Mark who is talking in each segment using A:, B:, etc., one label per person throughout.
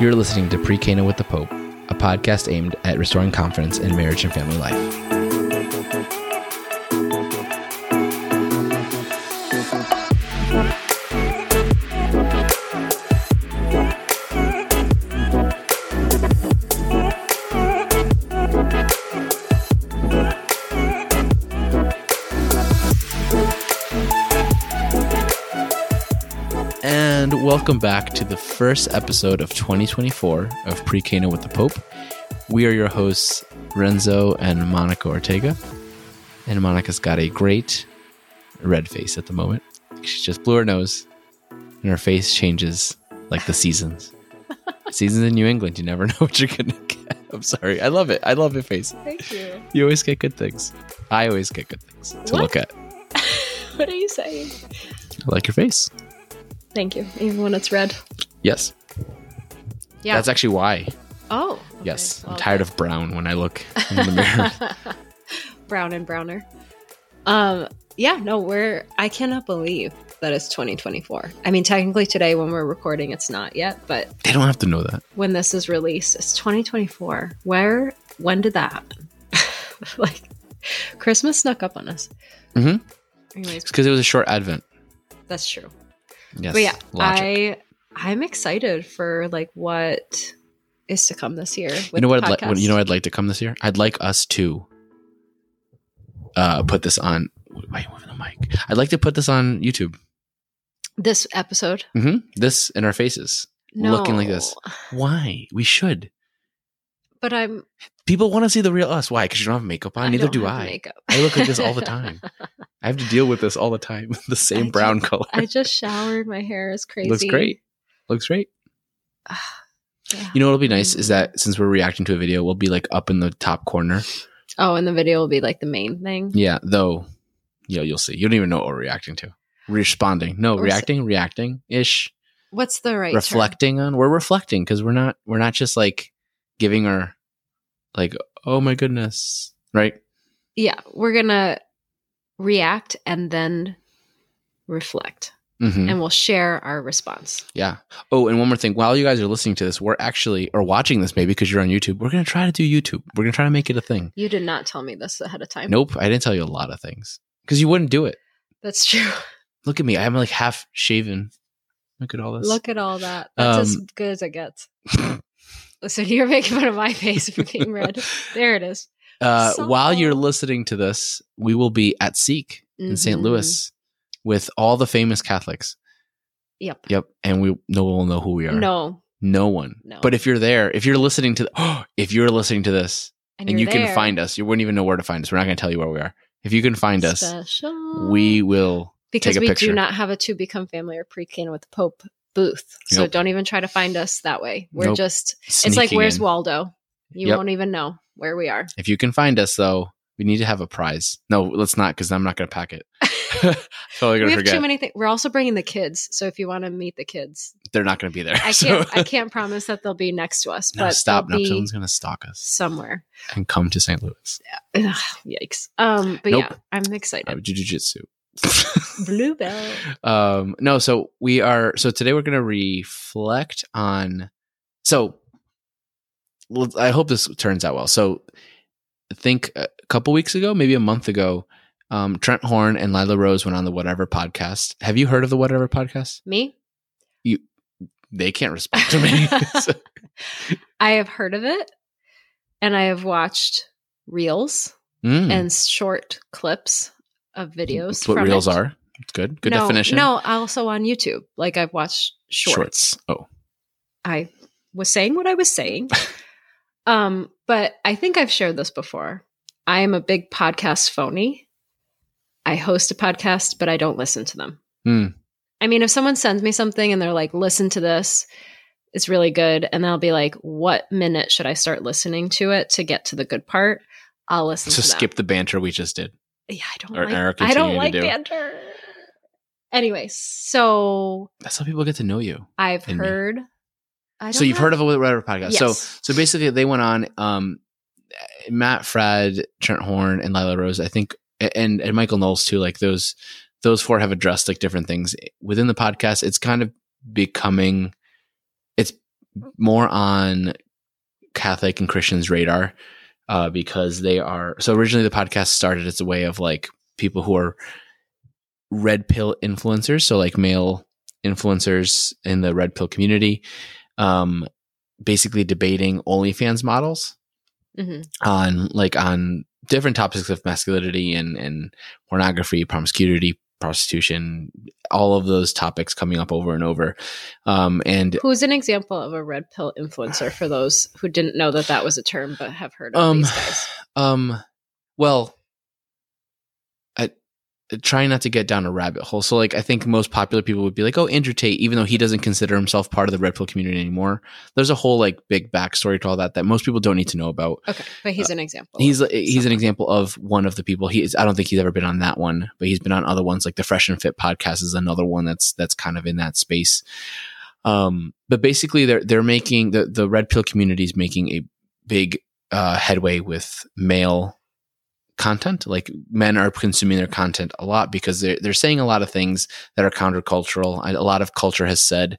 A: You're listening to Pre Cana with the Pope, a podcast aimed at restoring confidence in marriage and family life. Welcome back to the first episode of 2024 of Pre Cana with the Pope. We are your hosts, Renzo and Monica Ortega. And Monica's got a great red face at the moment. She just blew her nose, and her face changes like the seasons. seasons in New England, you never know what you're going to get. I'm sorry. I love it. I love your face.
B: Thank you.
A: You always get good things. I always get good things to
B: What?
A: look at.
B: What are you saying?
A: I like your face.
B: Thank you. Even when it's red.
A: Yes.
B: Yeah.
A: That's actually why.
B: oh. okay.
A: Yes. I'm tired of brown when I look in the mirror.
B: brown and browner. Um. Yeah. No. We're. I cannot believe that it's 2024. I mean, technically today when we're recording, it's not yet, but
A: they don't have to know that.
B: when this is released, it's 2024. Where? When did that happen? like, Christmas snuck up on us.
A: Mhm.
B: Anyways,
A: It's because it was a short advent.
B: that's true.
A: Yes.
B: but yeah,
A: logic.
B: I I'm excited for like what is to come this year. With
A: you know what? I'd like. You know I'd like to come this year. I'd like us to uh, put this on. Why are you moving the mic? I'd like to put this on YouTube.
B: this episode.
A: hmm This in our faces,
B: No,
A: looking like this. Why? We should.
B: But I'm.
A: People want to see the real us. Why? Because you don't have makeup on.
B: I
A: Neither do I.
B: Makeup.
A: I look like this all the time. I have to deal with this all the time. the same
B: I
A: brown color.
B: I just showered. My hair is crazy.
A: Looks great. Looks great.
B: Yeah.
A: You know what'll be nice is mm. that since we're reacting to a video, we'll be like up in the top corner.
B: Oh, and the video will be like the main thing.
A: Yeah, though, yeah, you'll see. You don't even know what we're reacting to. Responding, no,
B: We're s-
A: reacting, reacting ish,
B: What's the right term?
A: reflecting on. We're reflecting because we're not. We're not just like giving our, like, oh my goodness, right?
B: Yeah, we're gonna react and then reflect,
A: hmm
B: and we'll share our response.
A: Yeah. Oh, and one more thing. While you guys are listening to this, we're actually or watching this maybe because you're on YouTube. We're gonna try to do YouTube. We're gonna try to make it a thing.
B: You did not tell me this ahead of time.
A: Nope, I didn't tell you a lot of things because you wouldn't do it.
B: That's true.
A: Look at me. I'm like half shaven. Look at all this.
B: Look at all that. That's as
A: Um,
B: good as it gets. Listen, you're making fun of my face for being red. There it is.
A: Uh, while you're listening to this, we will be at Seek in St. Louis with all the famous Catholics.
B: Yep.
A: Yep, and we no one will know who we are.
B: No.
A: no one.
B: No.
A: But if you're there, if you're listening to, if you're listening to this, and,
B: you're
A: you can find us, you wouldn't even know where to find us. We're not going to tell you where we are. If you can find us, we will.
B: because
A: take a
B: we
A: picture.
B: do not have a to become family or pre can with the Pope booth. So
A: Nope.
B: don't even try to find us that way. We're
A: Nope.
B: just it's like where's
A: in.
B: Waldo? You
A: Yep.
B: won't even know where we are.
A: If you can find us, though, we need to have a prize. No, let's not, because I'm not going to pack it. totally
B: we
A: going to
B: have too many things. We're also bringing the kids. So if you want to meet the kids,
A: They're not going to be there.
B: I
A: so-
B: can't I can't promise that they'll be next to us,
A: no,
B: but
A: stop. No, someone's going to stalk us
B: somewhere.
A: and come to St. Louis.
B: Ugh, yikes. Um but
A: Nope.
B: yeah, I'm
A: I
B: excited.
A: would do jujitsu.
B: Bluebell.
A: um no so we are so today we're going to reflect on so i hope this turns out well so I think a couple weeks ago maybe a month ago um trent horn and lila rose went on the whatever podcast have you heard of the whatever podcast
B: Me? You?
A: They can't respond to me So-
B: I have heard of it and I have watched reels
A: Mm,
B: and short clips of videos.
A: that's what reels
B: it.
A: are it's good good
B: no,
A: definition
B: No, also on YouTube. Like I've watched shorts. shorts.
A: oh
B: I was saying what I was saying. um, but I think I've shared this before. I am a big podcast phony. I host a podcast, but I don't listen to them.
A: Hmm.
B: I mean, if someone sends me something and they're like, listen to this, it's really good. And I'll be like, what minute should I start listening to it to get to the good part? I'll listen
A: so
B: to
A: skip the banter we just did.
B: Yeah, I don't
A: or-
B: like,
A: or
B: I don't like
A: do.
B: banter. Anyway, so
A: that's how people get to know you
B: I've heard me.
A: So you've heard of a whatever podcast so
B: Yes.
A: so basically they went on um matt Fradd, trent horn and lila rose i think and and michael knowles too like those those four have addressed like different things within the podcast it's kind of becoming it's more on Catholic and Christians' radar uh, because they are. So originally, the podcast started as a way of like people who are red pill influencers, so like male influencers in the red pill community, um, basically debating OnlyFans models
B: hmm
A: on like on different topics of masculinity and and pornography, promiscuity, prostitution, all of those topics coming up over and over. Um, and
B: Who's an example of a red pill influencer for those who didn't know that that was a term but have heard of
A: Um,
B: these days?
A: um, well, trying not to get down a rabbit hole. So like I think most popular people would be like, oh, Andrew Tate, even though he doesn't consider himself part of the red pill community anymore. There's a whole like big backstory to all that that most people don't need to know about.
B: Okay, but he's an example.
A: uh, He's he's an example of one of the people. He is. I don't think he's ever been on that one, but he's been on other ones. Like the Fresh and Fit podcast is another one that's that's kind of in that space. Um, but basically, they're they're making the the red pill community is making a big uh, headway with male content. Like men are consuming their content a lot because they're they're saying a lot of things that are countercultural. A lot of culture has said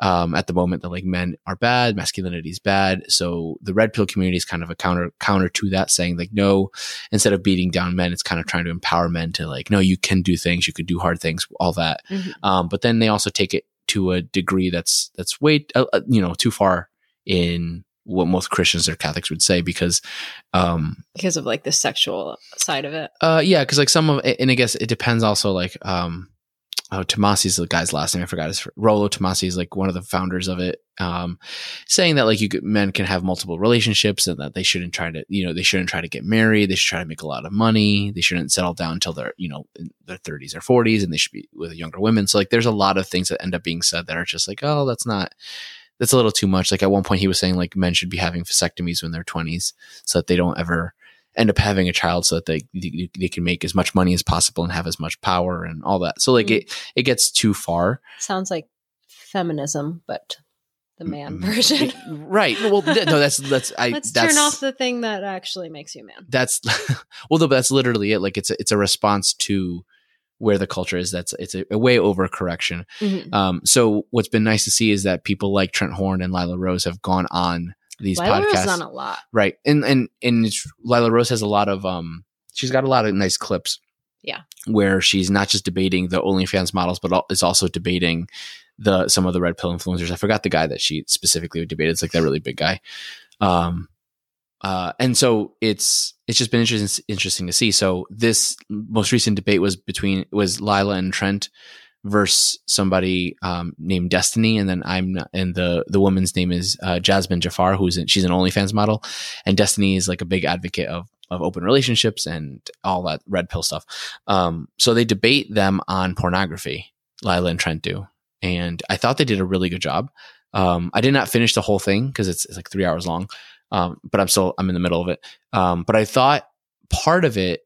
A: um, at the moment that like men are bad, masculinity is bad. So the red pill community is kind of a counter counter to that, saying like no, instead of beating down men, it's kind of trying to empower men to like no, you can do things, you can do hard things, all that.
B: Mhm.
A: Um, but then they also take it to a degree that's that's way uh, uh, you know too far in what most Christians or Catholics would say because um,
B: because of like the sexual side of it.
A: uh, yeah, because like some of, and I guess it depends also like, um, oh, Tomassi's the guy's last name. I forgot his Rollo Tomassi is like one of the founders of it. Um, saying that like you could, men can have multiple relationships and that they shouldn't try to, you know, they shouldn't try to get married. They should try to make a lot of money. They shouldn't settle down until they're, you know, in their thirties or forties and they should be with younger women. So like, there's a lot of things that end up being said that are just like, oh, that's not, that's a little too much. Like at one point he was saying like men should be having vasectomies when they're twenties so that they don't ever end up having a child so that they they, can make as much money as possible and have as much power and all that. So like
B: Mm.
A: it it gets too far.
B: Sounds like feminism, but the man version.
A: right. Well, no, that's that's I
B: Let's
A: that's
B: turn off the thing that actually makes you a man.
A: that's well, no, but that's literally it. Like it's a, it's a response to where the culture is. That's it's a, a way over correction.
B: Mhm.
A: Um, so what's been nice to see is that people like Trent Horn and Lila Rose have gone on these
B: Lila
A: podcasts.
B: was on a lot.
A: right and and and it's, lila rose has a lot of um she's got a lot of nice clips
B: Yeah.
A: where she's not just debating the onlyfans models but is also debating the some of the red pill influencers i forgot the guy that she specifically debated it's like that really big guy um uh and so it's it's just been interesting interesting to see so this most recent debate was between was lila and trent versus somebody um, named Destiny, and then I'm not, and the the woman's name is uh, Jazmen Jafar, who's in, she's an OnlyFans model, and Destiny is like a big advocate of of open relationships and all that red pill stuff. Um, so they debate them on pornography. Lila and Trent do, and I thought they did a really good job. Um, I did not finish the whole thing because it's, it's like three hours long, um, but I'm still I'm in the middle of it. Um, but I thought part of it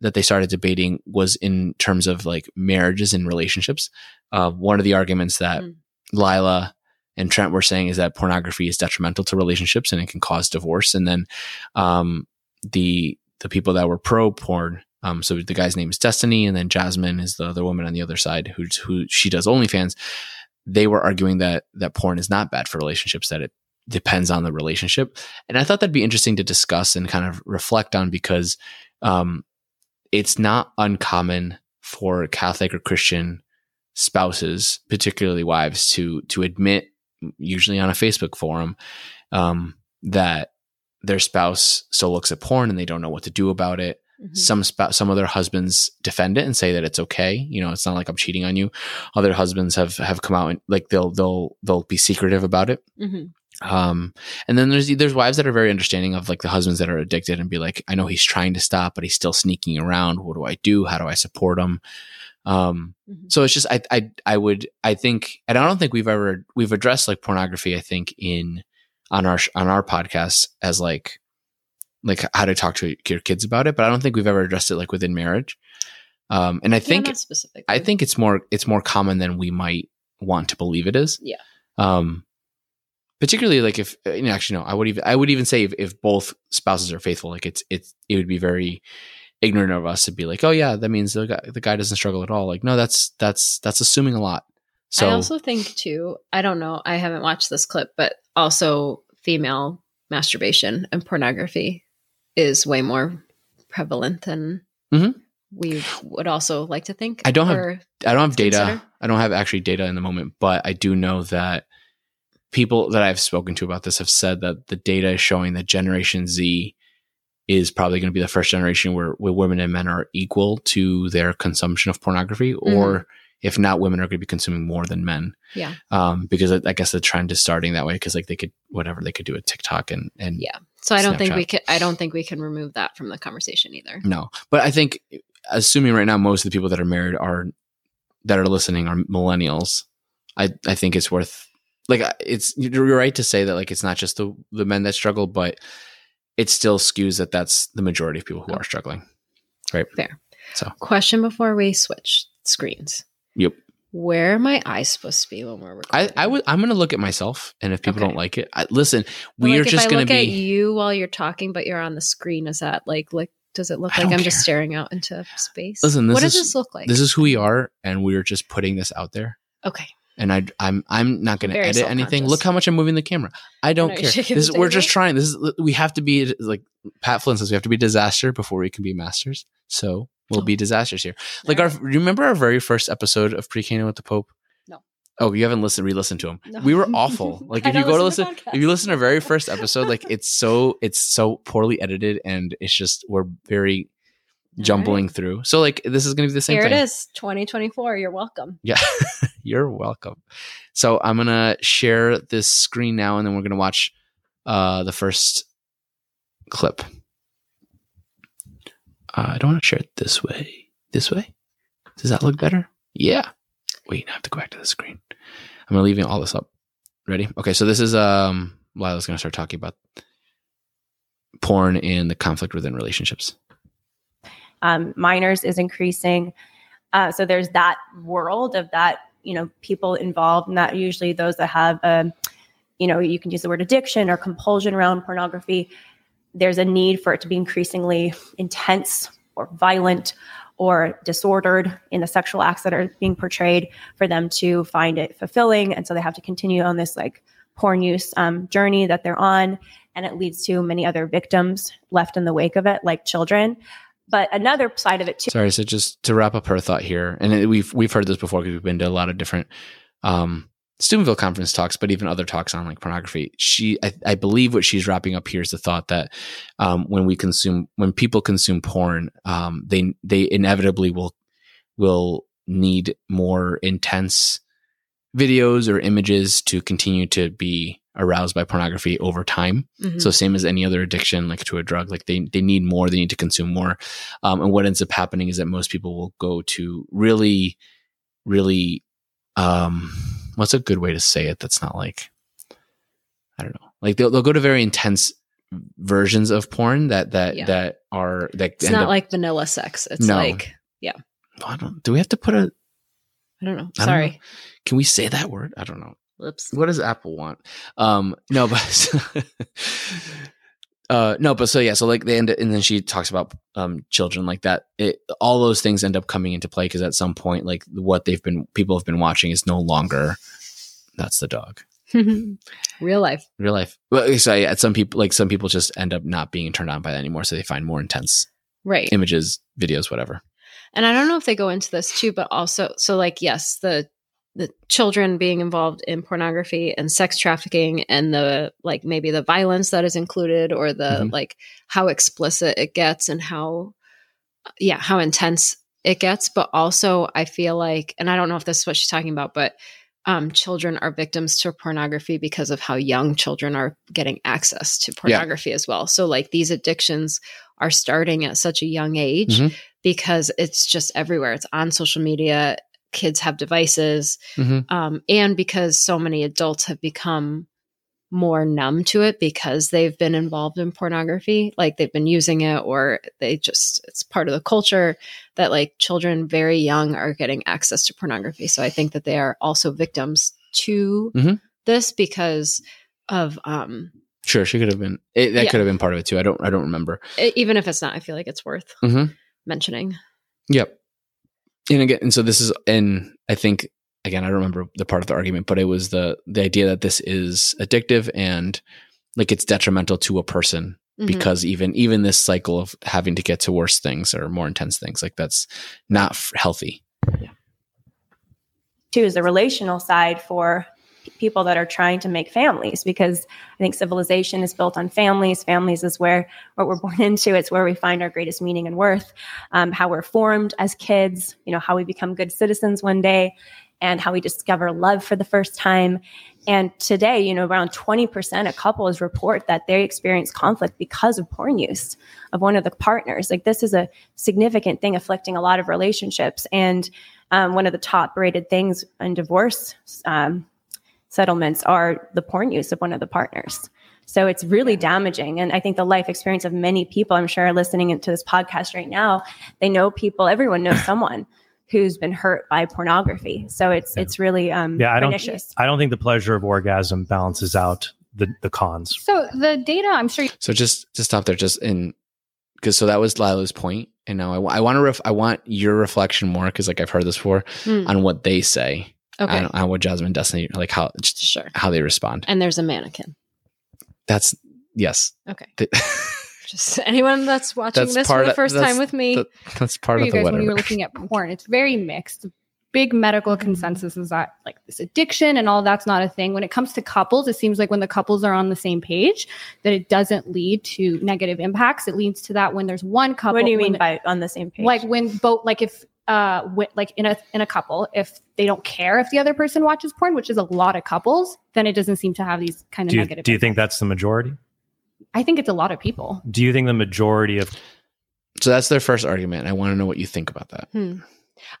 A: that they started debating was in terms of like marriages and relationships. Uh, one of the arguments that
B: Mm.
A: Lila and Trent were saying is that pornography is detrimental to relationships and it can cause divorce. And then um, the the people that were pro porn, um, so the guy's name is Destiny, and then Jazmen is the other woman on the other side who who she does OnlyFans. They were arguing that that porn is not bad for relationships; that it depends on the relationship. And I thought that'd be interesting to discuss and kind of reflect on because um, it's not uncommon for Catholic or Christian spouses, particularly wives, to to admit, usually on a Facebook forum, um, that their spouse still looks at porn and they don't know what to do about it.
B: Mhm.
A: Some spouse, some of their husbands defend it and say that it's okay. You know, it's not like I'm cheating on you. Other husbands have have come out and like they'll they'll they'll be secretive about it.
B: Mhm.
A: Um, and then there's there's wives that are very understanding of like the husbands that are addicted and be like, I know he's trying to stop, but he's still sneaking around. What do I do? How do I support him? Um,
B: Mhm.
A: so it's just I I I would I think and I don't think we've ever we've addressed like pornography. I think in on our on our podcast as like like how to talk to your kids about it, but I don't think we've ever addressed it like within marriage. Um, and I
B: Yeah,
A: think. I think it's more it's more common than we might want to believe it is.
B: Yeah.
A: Um, particularly like if you know, actually no, I would even I would even say if, if both spouses are faithful, like it's it's it would be very ignorant of us to be like, oh yeah, that means the guy the guy doesn't struggle at all. Like no, that's that's that's assuming a lot. So
B: I also think too, I don't know, I haven't watched this clip, but also female masturbation and pornography is way more prevalent than
A: Mhm.
B: we would also like to think.
A: I don't have- I don't have data.
B: consider.
A: I don't have actually data in the moment, but I do know that people that I've spoken to about this have said that the data is showing that Generation Z is probably going to be the first generation where, where women and men are equal to their consumption of pornography,
B: Mm-hmm.
A: or if not, women are going to be consuming more than men.
B: Yeah.
A: Um, because I I guess the trend is starting that way because like they could whatever they could do with TikTok and and
B: Yeah. So I don't think we
A: Snapchat.
B: can I don't think we can remove that from the conversation either.
A: No, but I think assuming right now most of the people that are married are that are listening are millennials. I I think it's worth like it's you're right to say that like it's not just the the men that struggle, but it still skews that that's the majority of people who
B: Oh.
A: are struggling. Right. There.
B: So question before we switch screens.
A: Yep.
B: Where are my eyes supposed to be when we're
A: I
B: recording?
A: I would I'm gonna look at myself, and if people
B: Okay.
A: don't like it, I, listen, we
B: like,
A: are just
B: I look at
A: be.
B: you while you're talking, but you're on the screen. Is that like like does it look like I'm just staring out into space?
A: Listen, this
B: what does this look like?
A: This is who we are, and we're just putting this out there.
B: okay.
A: And I, I'm I'm not going to edit anything. Look how much I'm moving the camera. I don't care. This is, we're just trying. This is we have to be like Pat Flynn says. We have to be disaster before we can be masters. So we'll
B: Oh.
A: be disasters here. Like our, remember our very first episode of Pre Cana with the Pope?
B: No.
A: Oh, you haven't listened, re-listened to them.
B: No.
A: We were awful. Like if you go to
B: listen
A: listen, if you listen to our very first episode, like it's so it's so poorly edited, and it's just we're very jumbling
B: right.
A: through. So like this is going to be the same thing.
B: Here
A: thing.
B: it is, 2024. You're welcome.
A: Yeah, you're welcome. So I'm gonna share this screen now, and then we're gonna watch uh, the first clip. Uh, I don't want to share it this way. This way. Does that look better? Yeah. Wait, I have to go back to the screen. I'm gonna leave all this up. Ready? Okay. So this is um. Lila's gonna start talking about porn and the conflict within relationships.
C: Um, minors is increasing. Uh, so there's that world of that, you know, people involved, and that usually those that have, um, you know, you can use the word addiction or compulsion around pornography. There's a need for it to be increasingly intense or violent or disordered in the sexual acts that are being portrayed for them to find it fulfilling, and so they have to continue on this like porn use um, journey that they're on, and it leads to many other victims left in the wake of it, like children. But another side of it too.
A: Sorry, so just to wrap up her thought here, and we've we've heard this before because we've been to a lot of different um, Steubenville conference talks, but even other talks on like pornography. She, I, I believe, what she's wrapping up here is the thought that um, when we consume, when people consume porn, um, they they inevitably will will need more intense videos or images to continue to be aroused by pornography over time.
B: Mhm.
A: So same as any other addiction, like to a drug, like they they need more, they need to consume more. Um, and what ends up happening is that most people will go to really, really, um, what's a good way to say it? That's not like, I don't know, like they'll they'll go to very intense versions of porn that that
B: Yeah.
A: that are that
B: it's not
A: up-
B: like vanilla sex. It's
A: No.
B: like
A: I don't, do we have to put a?
B: I don't know.
A: I don't
B: Sorry.
A: Can we say that word? I don't know. What does Apple want? Um, no, but uh, no, but so yeah, so like they end, up, and then she talks about um children like that. It all those things end up coming into play because at some point, like what they've been people have been watching is no longer. That's the dog.
B: Real life.
A: Real life. Well, so yeah, some people like some people just end up not being turned on by that anymore, so they find more intense
B: Right.
A: images, videos, whatever.
B: And I don't know if they go into this too, but also so like yes, the the children being involved in pornography and sex trafficking and the like maybe the violence that is included or the
A: Mhm.
B: like how explicit it gets and how yeah, how intense it gets, but also I feel like and I don't know if this is what she's talking about, but um, children are victims to pornography because of how young children are getting access to pornography as well. So, like, these addictions are starting at such a young age
A: Mhm.
B: because it's just everywhere. It's on social media. Kids have devices,
A: Mm-hmm.
B: um, and because so many adults have become more numb to it because they've been involved in pornography, like they've been using it, or they just it's part of the culture that like children very young are getting access to pornography. So I think that they are also victims to
A: Mhm.
B: this because of um
A: Sure, she could have been. It, that
B: Yeah.
A: could have been part of it too. I don't. I don't remember.
B: even if it's not, I feel like it's worth
A: Mhm.
B: mentioning.
A: Yep. And again, and so this is, and I think again, I don't remember the part of the argument, but it was the the idea that this is addictive and like it's detrimental to a person
B: Mhm.
A: because even even this cycle of having to get to worse things or more intense things like that's not f- healthy.
C: Two is the relational side for people that are trying to make families because I think civilization is built on families. Families is where what we're born into. It's where we find our greatest meaning and worth. Um, how we're formed as kids. You know how we become good citizens one day, and how we discover love for the first time. And today, you know, around 20% of couples report that they experience conflict because of porn use of one of the partners. Like this is a significant thing afflicting a lot of relationships. And um, one of the top rated things in divorce um, settlements are the porn use of one of the partners. So it's really damaging. And I think the life experience of many people, I'm sure, are listening into this podcast right now, they know people, everyone knows someone who's been hurt by pornography. So it's it's really um,
D: Yeah, I don't- I don't think the pleasure of orgasm balances out the the cons.
E: So the data, I'm sure
A: So just to stop there, just in because so that was Lila's point, and now I, I want to ref, I want your reflection more because like I've heard this before
B: Hmm.
A: on what they say
B: Okay.
A: on, on what Jazmen and Destiny like how
B: Sure.
A: how they respond.
B: And there's a mannequin.
A: That's yes.
B: Okay.
A: Th-
B: Just anyone that's watching
A: That's
B: this for the first
A: that's-
B: time with me.
A: that- that's part of
E: you
A: the
E: guys when you're looking at porn. It's very mixed. Big medical consensus is that like this addiction and all that's not a thing. When it comes to couples, it seems like when the couples are on the same page, that it doesn't lead to negative impacts. It leads to that when there's one couple.
C: what do you
E: when-
C: mean by on the same page?
E: like when both like if uh wi- like in a in a couple if they don't care if the other person watches porn which is a lot of couples then it doesn't seem to have these kind of
D: Do you,
E: negative
D: do you think that's the majority?
E: i think it's a lot of people
D: Do you think the majority of
A: so that's their first argument. I want to know what you think about that.
B: Hmm.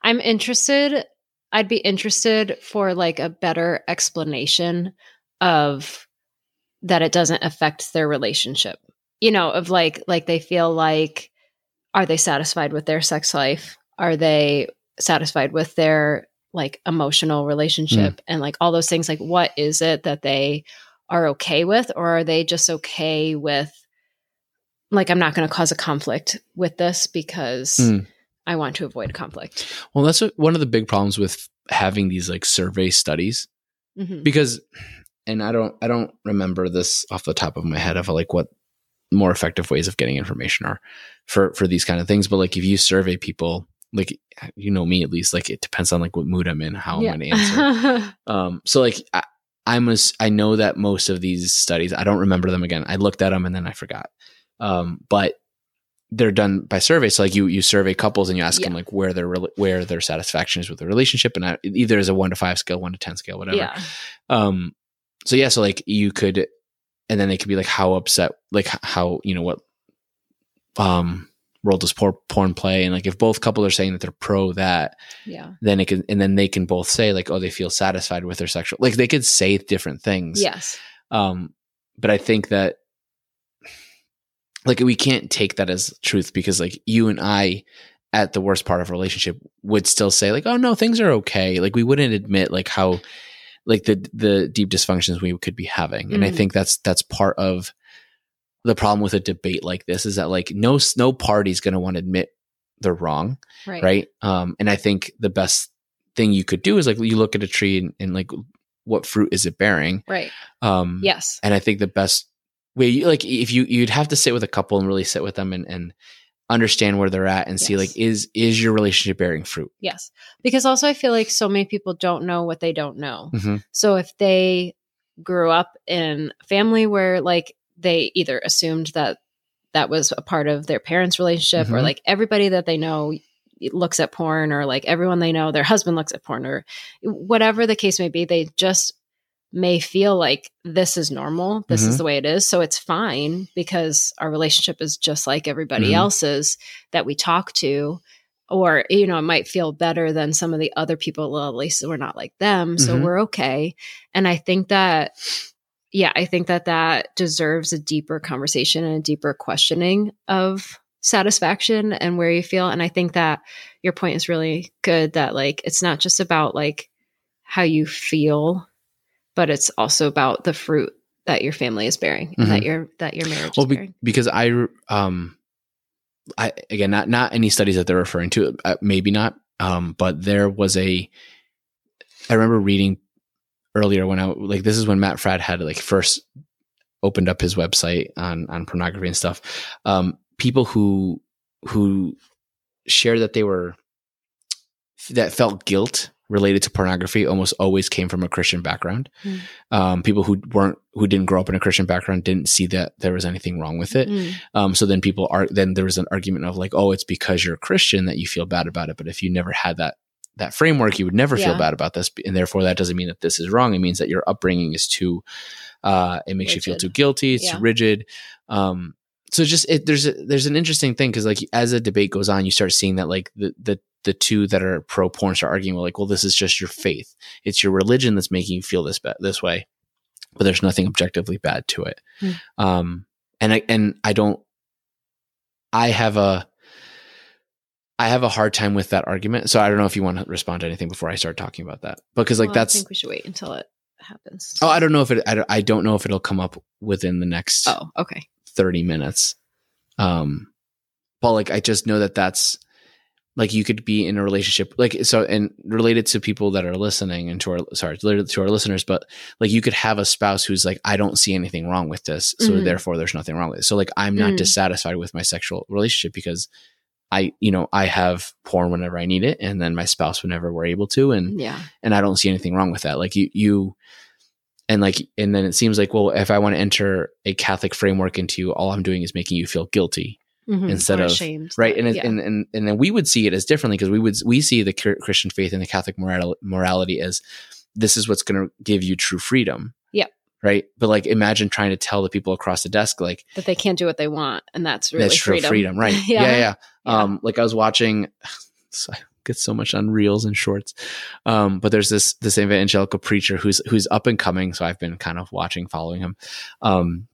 B: I'm interested. I'd be interested for like a better explanation of that it doesn't affect their relationship. You know, of like like they feel like are they satisfied with their sex life? Are they satisfied with their like emotional relationship and like all those things like what is it that they are okay with or are they just okay with like I'm not going to cause a conflict with this because
A: Hmm.
B: I want to avoid conflict.
A: Well, that's one of the big problems with having these like survey studies
B: Mhm.
A: because and I don't I don't remember this off the top of my head of like what more effective ways of getting information are for for these kind of things but like if you survey people like you know me at least like it depends on like what mood I'm in how I'm going to answer. Um so like I, I'm a, I know that most of these studies I don't remember them again. I looked at them and then I forgot. Um but they're done by survey. So like you you survey couples and you ask them like where their where their satisfaction is with the relationship and I, either as a 1 to 5 scale 1 to 10 scale whatever.
B: Yeah.
A: um so yeah so like you could and then they could be like how upset like how you know what um role does por- porn play and like if both couples are saying that they're pro that
B: Yeah.
A: then it can and then they can both say like oh they feel satisfied with their sexual like they could say different things
B: Yes.
A: um but i think that like we can't take that as truth because like you and i at the worst part of a relationship would still say like oh no things are okay like we wouldn't admit like how like the the deep dysfunctions we could be having and i
B: Mhm.
A: think that's that's part of the problem with a debate like this is that like no no party's going to want to admit they're wrong
B: Right.
A: right um and i think the best thing you could do is like you look at a tree and, and like what fruit is it bearing
B: Right.
A: um
B: Yes.
A: and I think the best way, you, like if you you'd have to sit with a couple and really sit with them and, and understand where they're at and see like is is your relationship bearing fruit?
B: Yes. Because also I feel like so many people don't know what they don't know.
A: Mhm.
B: So if they grew up in a family where like they either assumed that that was a part of their parents' relationship or
A: Mhm.
B: like everybody that they know looks at porn or like everyone they know their husband looks at porn or whatever the case may be they just may feel like this is normal this is
A: Mhm.
B: the way it is so it's fine because our relationship is just like everybody
A: Mhm.
B: else's that we talk to or you know it might feel better than some of the other people well at least we're not like them so
A: Mhm.
B: we're okay and i think that yeah i think that that deserves a deeper conversation and a deeper questioning of satisfaction and where you feel and i think that your point is really good that like it's not just about like how you feel but it's also about the fruit that your family is bearing and that your that your marriage
A: Well,
B: is
A: be, because I um I again not not any studies that they're referring to uh, maybe not um but there was a I remember reading earlier when I like this is when Matt Fradd had like first opened up his website on on pornography and stuff. Um, people who who shared that they were that felt guilt related to pornography almost always came from a Christian background.
B: Mm.
A: Um, people who weren't who didn't grow up in a Christian background didn't see that there was anything wrong with it.
B: Mm.
A: Um, so then people are then there was an argument of like, oh, it's because you're a Christian that you feel bad about it. But if you never had that that framework, you would never feel bad about this, and therefore that doesn't mean that this is wrong. It means that your upbringing is too. Uh, it makes you feel too guilty. It's
B: Yeah.
A: too rigid. Um, so just it, there's a, there's an interesting thing because like as a debate goes on, you start seeing that like the the the two that are pro porn start arguing well, like, well, this is just your faith. It's your religion that's making you feel this ba- this way, but there's nothing objectively bad to it.
B: Hmm.
A: Um, and I and I don't. I have a. I have a hard time with that argument, so I don't know if you want to respond to anything before I start talking about that, because like
B: Well, I
A: that's.
B: think we should wait until it happens.
A: Oh, I don't know if it. I don't, I don't know if it'll come up within the next
B: Oh, okay.
A: 30 minutes. Um, but like, I just know that that's like you could be in a relationship, like, so, and related to people that are listening and to our, sorry, related to our listeners, but like you could have a spouse who's like, I don't see anything wrong with this. So
B: Mhm.
A: therefore there's nothing wrong with it. So like, I'm not
B: Mm.
A: dissatisfied with my sexual relationship because I, you know, I have porn whenever I need it. And then my spouse whenever we're able to. And,
B: Yeah.
A: and I don't see anything wrong with that. Like you, you, and like, and then it seems like, well, if I want to enter a Catholic framework into you, all I'm doing is making you feel guilty,
B: Mhm.
A: Instead
B: Or
A: of-
B: ashamed.
A: right? And, it,
B: yeah.
A: and and and then we would see it as differently because we would we see the Christian faith and the Catholic moral, morality as this is what's going to give you true freedom. Right. But like, imagine trying to tell the people across the desk, like,
B: that they can't do what they want, and that's really
A: that's
B: freedom.
A: freedom. Right.
B: Yeah.
A: yeah. Yeah.
B: Yeah.
A: Um, like I was watching, so I get so much on reels and shorts. Um, but there's this, this evangelical preacher who's, who's up and coming. So I've been kind of watching, following him. Um,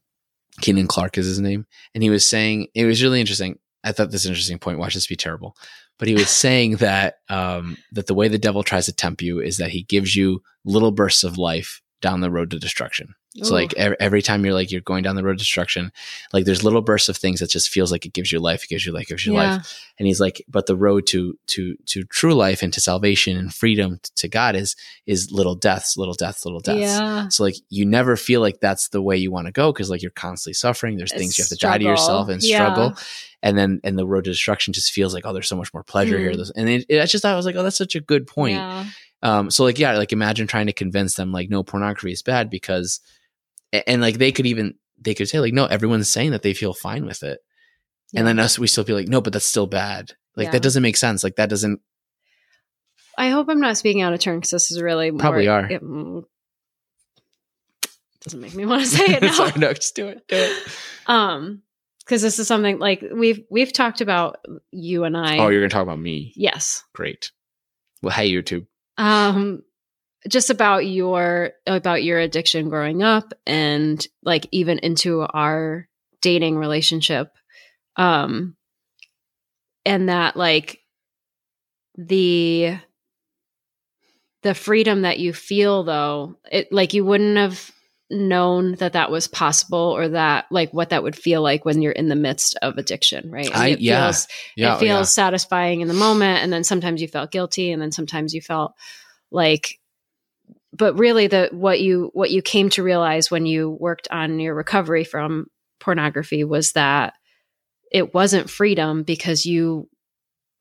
A: Keenan Clark is his name. And he was saying, it was really interesting. I thought this interesting point. Watch this be terrible. But he was saying that, um, that the way the devil tries to tempt you is that he gives you little bursts of life down the road to destruction. So
B: Ooh.
A: like every, every time you're like you're going down the road to destruction, like there's little bursts of things that just feels like it gives you life, it gives you life, it gives you
B: yeah.
A: life. And he's like, but the road to to to true life and to salvation and freedom to God is is little deaths, little deaths, little deaths.
B: Yeah.
A: So like you never feel like that's the way you want to go because like you're constantly suffering. There's things you have to die to yourself and
B: Yeah.
A: struggle, and then and the road to destruction just feels like oh, there's so much more pleasure here.
B: Mm.
A: This- And it, it, I just thought I was like, oh, that's such a good point.
B: Yeah.
A: Um, so like, yeah, like imagine trying to convince them like, no, pornography is bad because, and like they could even, they could say like, no, everyone's saying that they feel fine with it. And then us, we still be like, no, but that's still bad. Like
B: Yeah.
A: that doesn't make sense. Like that doesn't,
B: I hope I'm not speaking out of turn because this is really more-
A: Probably are.
B: It, mm, doesn't make me want to say it now.
A: Sorry, no, just do it. Do it.
B: um, because this is something like we've we've talked about you and I.
A: Oh, you're going to talk about me.
B: yes.
A: Great. Well, hey, YouTube.
B: Um just about your about your addiction growing up and like even into our dating relationship. Um and that like the the freedom that you feel though it like you wouldn't have known that that was possible or that like what that would feel like when you're in the midst of addiction right
A: I-
B: it
A: yeah.
B: feels
A: Yeah.
B: it feels satisfying in the moment and then sometimes you felt guilty and then sometimes you felt like but really the what you what you came to realize when you worked on your recovery from pornography was that it wasn't freedom because you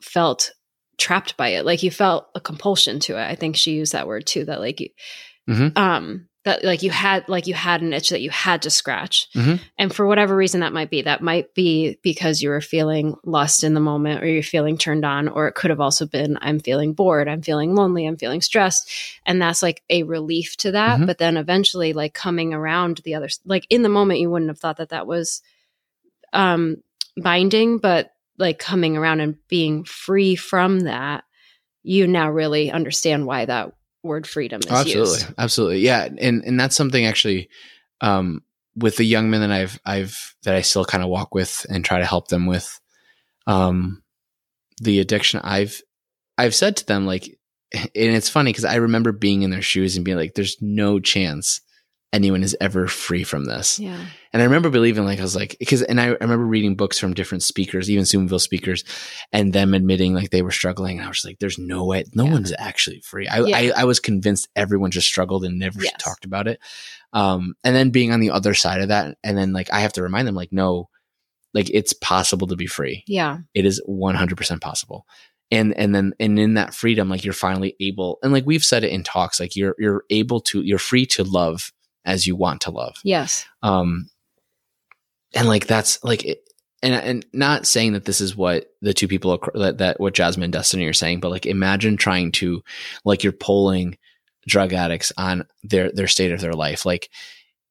B: felt trapped by it like you felt a compulsion to it i think she used that word too that like you
A: Mhm.
B: um that like you had like you had an itch that you had to scratch
A: Mhm.
B: and for whatever reason that might be that might be because you were feeling lust in the moment or you're feeling turned on or it could have also been i'm feeling bored i'm feeling lonely i'm feeling stressed and that's like a relief to that
A: Mhm.
B: but then eventually like coming around the other like in the moment you wouldn't have thought that that was um binding but like coming around and being free from that you now really understand why that word freedom is
A: Oh, absolutely.
B: used.
A: Absolutely. Yeah. And and that's something actually um with the young men that i've i've that i still kind of walk with and try to help them with um the addiction i've i've said to them like and it's funny because i remember being in their shoes and being like there's no chance anyone is ever free from this.
B: Yeah
A: And I remember believing, like, I was like, because, and I, I remember reading books from different speakers, even Steubenville speakers, and them admitting like they were struggling. And I was like, there's no way, no
B: Yeah.
A: one's actually free. I,
B: Yeah.
A: I, I was convinced everyone just struggled and never
B: Yes.
A: talked about it. Um, and then being on the other side of that, and then like I have to remind them, like, no, like it's possible to be free.
B: Yeah.
A: It is 100% possible. And, and then, and in that freedom, like you're finally able, and like we've said it in talks, like you're, you're able to, you're free to love as you want to love
B: Yes.
A: um and like that's like it, and and not saying that this is what the two people that, that what Jazmen and Destiny are saying, but like imagine trying to like you're polling drug addicts on their their state of their life. Like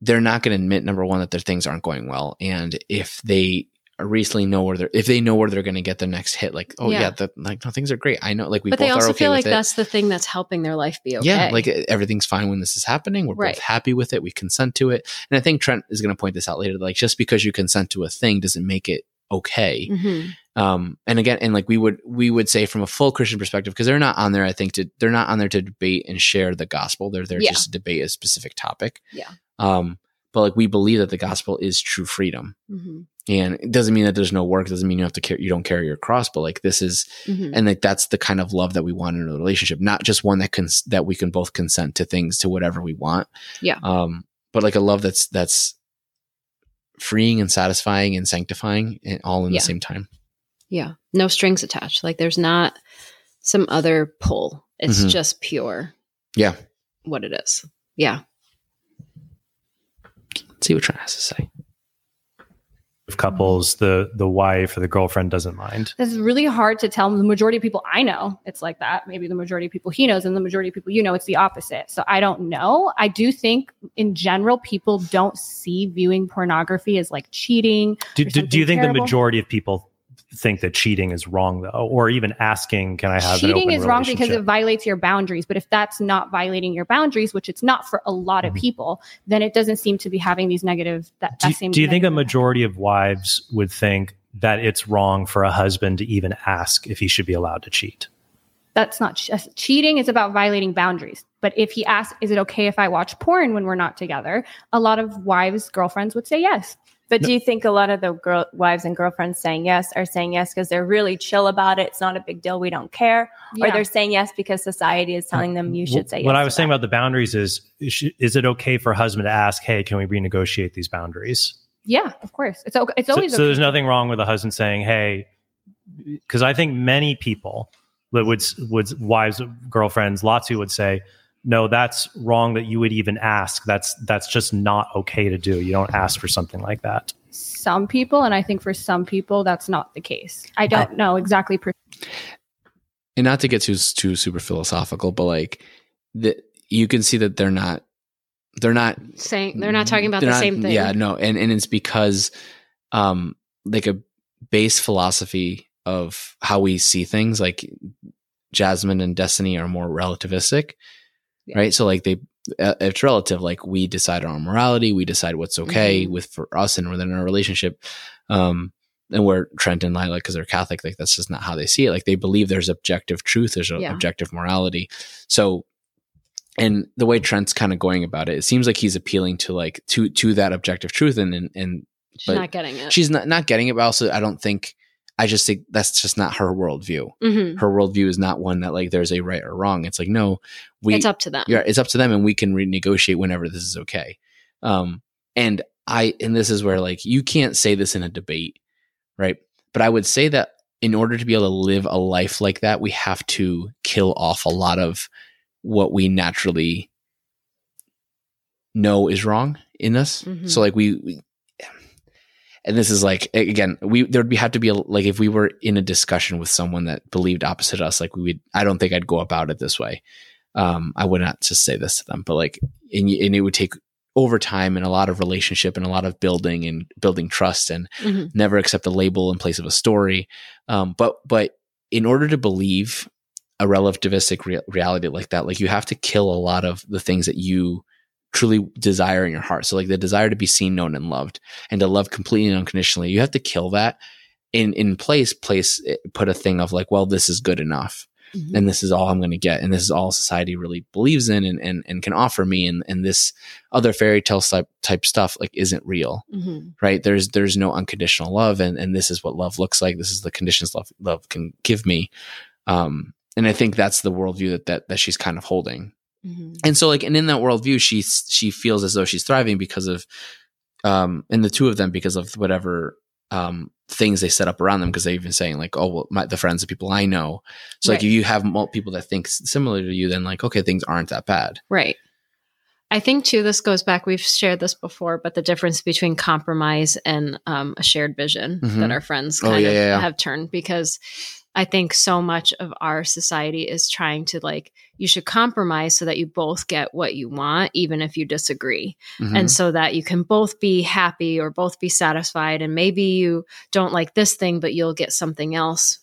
A: they're not going to admit number one that their things aren't going well, and if they recently know where they're if they know where they're going to get their next hit, like oh yeah,
B: Yeah.
A: the, like no, things are great. I know, like we
B: but
A: both
B: they
A: are
B: also
A: okay
B: feel like
A: it.
B: that's the thing that's helping their life be okay.
A: Yeah, like everything's fine when this is happening. We're
B: Right.
A: both happy with it. We consent to it. And I think Trent is going to point this out later. Like just because you consent to a thing doesn't make it okay.
B: Mhm.
A: Um, and again, and like we would we would say from a full Christian perspective, because they're not on there. I think to they're not on there to debate and share the gospel. They're there
B: Yeah.
A: just to debate a specific topic.
B: Yeah.
A: Um, but like we believe that the gospel is true freedom,
B: Mhm.
A: And it doesn't mean that there's no work. It doesn't mean you have to care. You don't carry your cross. But like this is
B: Mhm.
A: and like that's the kind of love that we want in a relationship not just one that can that we can both consent to things to whatever we want
B: Yeah.
A: um but like a love that's that's freeing and satisfying and sanctifying and all in
B: Yeah.
A: the same time
B: Yeah. No strings attached. Like there's not some other pull. It's
A: Mhm.
B: just pure
A: yeah
B: what it is. Yeah.
A: Let's see what Trent has to say
D: couples, the the wife or the girlfriend doesn't mind.
E: This is really hard to tell. The majority of people I know, it's like that. Maybe the majority of people he knows, and the majority of people you know, it's the opposite. So I don't know. I do think, in general, people don't see viewing pornography as like cheating.
D: Do, do, do you think
E: terrible.
D: the majority of people think that cheating is wrong though, or even asking, "Can I have an
E: cheating
D: open
E: is wrong because it violates your boundaries. But if that's not violating your boundaries, which it's not for a lot of
D: Mhm.
E: people, then it doesn't seem to be having these negative. That, that
D: do,
E: same
D: do you think a majority of wives would think that it's wrong for a husband to even ask if he should be allowed to cheat?
E: that's not ch- cheating is about violating boundaries but if he asks is it okay if i watch porn when we're not together a lot of wives girlfriends would say yes
C: But do you think a lot of the girl wives and girlfriends saying yes are saying yes because they're really chill about it? It's not a big deal. We don't care. Or they're saying yes because society is uh, telling them you should say yes.
D: What I was saying
C: that.
D: about the boundaries is: is is it okay for a husband to ask, "Hey, can we renegotiate these boundaries?"
E: yeah of course it's okay it's
D: So,
E: always
D: so
E: okay.
D: there's nothing wrong with a husband saying, "Hey," because I think many people that would would wives, girlfriends, lots who would say, "No, that's wrong. That you would even ask. That's that's just not okay to do. You don't ask for something like that."
E: some people and i think for some people that's not the case i don't know exactly per-
A: and not to get too too super philosophical but like the you can see that they're not they're not
B: Saying they're not talking about the
A: not-
B: same thing.
A: Yeah, no, and and it's because um like a base philosophy of how we see things like Jazmen and Destiny are more relativistic.
B: Yeah.
A: Right? So like they uh, it's relative like we decide our morality, we decide what's okay
B: Mhm.
A: with for us and within our relationship. Um and where Trent and Lila, because they're Catholic, like that's just not how they see it. Like they believe there's objective truth, there's
B: Yeah.
A: objective morality. So and the way Trent's kind of going about it, it seems like he's appealing to like to to that objective truth, and and, and
B: She's not getting it.
A: she's not not getting it. But also, I don't think I just think that's just not her worldview.
B: Mhm.
A: Her worldview is not one that like there's a right or wrong. It's like no, we
B: it's up to them.
A: yeah, it's up to them, and we can renegotiate whenever this is okay. Um, and I and this is where like you can't say this in a debate, right? But I would say that in order to be able to live a life like that, we have to kill off a lot of what we naturally know is wrong in us.
B: Mhm.
A: So like we, we and this is like again, we there'd be have to be a, like if we were in a discussion with someone that believed opposite us, like we would. I don't think I'd go about it this way. Um, I would not just say this to them, but like, and, and it would take over time and a lot of relationship and a lot of building and building trust and
B: Mhm.
A: never accept a label in place of a story. Um, but but in order to believe a relativistic rea- reality like that, like you have to kill a lot of the things that you truly desire in your heart. So like the desire to be seen, known, and loved, and to love completely and unconditionally. You have to kill that. In in place, place eh, put a thing of like, well, this is good enough.
B: Mhm.
A: and this is all I'm going to get, and this is all society really believes in and and, and can offer me, and and this other fairy tale type type stuff like isn't real,
B: Mhm.
A: right? There's there's no unconditional love, and and this is what love looks like. This is the conditions love love can give me, um, and I think that's the worldview that that that she's kind of holding,
B: Mhm.
A: and so like and in that worldview, she she feels as though she's thriving because of, um, and the two of them because of whatever um things they set up around them because they're even saying like oh well my, the friends of people i know so like if you have people that think similar to you then like okay things aren't that bad
B: Right. I think too, this goes back, we've shared this before, but the difference between compromise and um, a shared vision
A: Mhm.
B: that our friends
A: Oh,
B: kind
A: yeah,
B: of
A: yeah, yeah.
B: have turned because I think so much of our society is trying to like, you should compromise so that you both get what you want, even if you disagree.
A: Mhm.
B: And so that you can both be happy or both be satisfied. And maybe you don't like this thing, but you'll get something else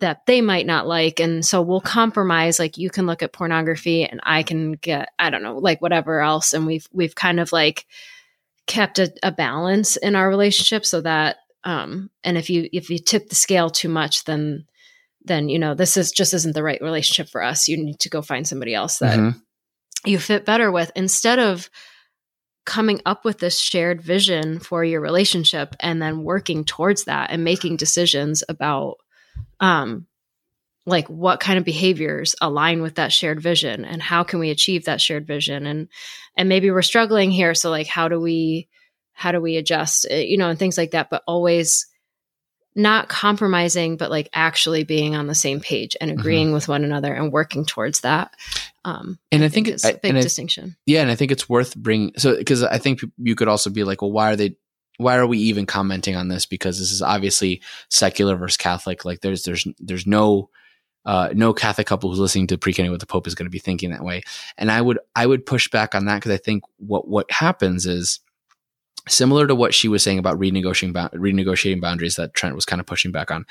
B: that they might not like. And so we'll compromise. Like you can look at pornography and I can get, I don't know, like whatever else. And we've, we've kind of like kept a, a balance in our relationship so that, um, and if you, if you tip the scale too much, then, then, you know, this is just isn't the right relationship for us. You need to go find somebody else that
A: Mhm.
B: you fit better with instead of coming up with this shared vision for your relationship and then working towards that and making decisions about um like what kind of behaviors align with that shared vision and how can we achieve that shared vision and and maybe we're struggling here so like how do we how do we adjust eh, you know and things like that but always not compromising but like actually being on the same page and agreeing with one another and working towards that um
A: And I think-
B: is a
A: I-
B: big
A: and I-
B: distinction.
A: Yeah and i think it's worth bringing so because i think you could also be like well why are they why are we even commenting on this? Because this is obviously secular versus catholic like there's there's there's no uh, no Catholic couple who's listening to pre with the Pope is going to be thinking that way, and I would I would push back on that because I think what what happens is similar to what she was saying about renegotiating renegotiating boundaries that Trent was kind of pushing back on.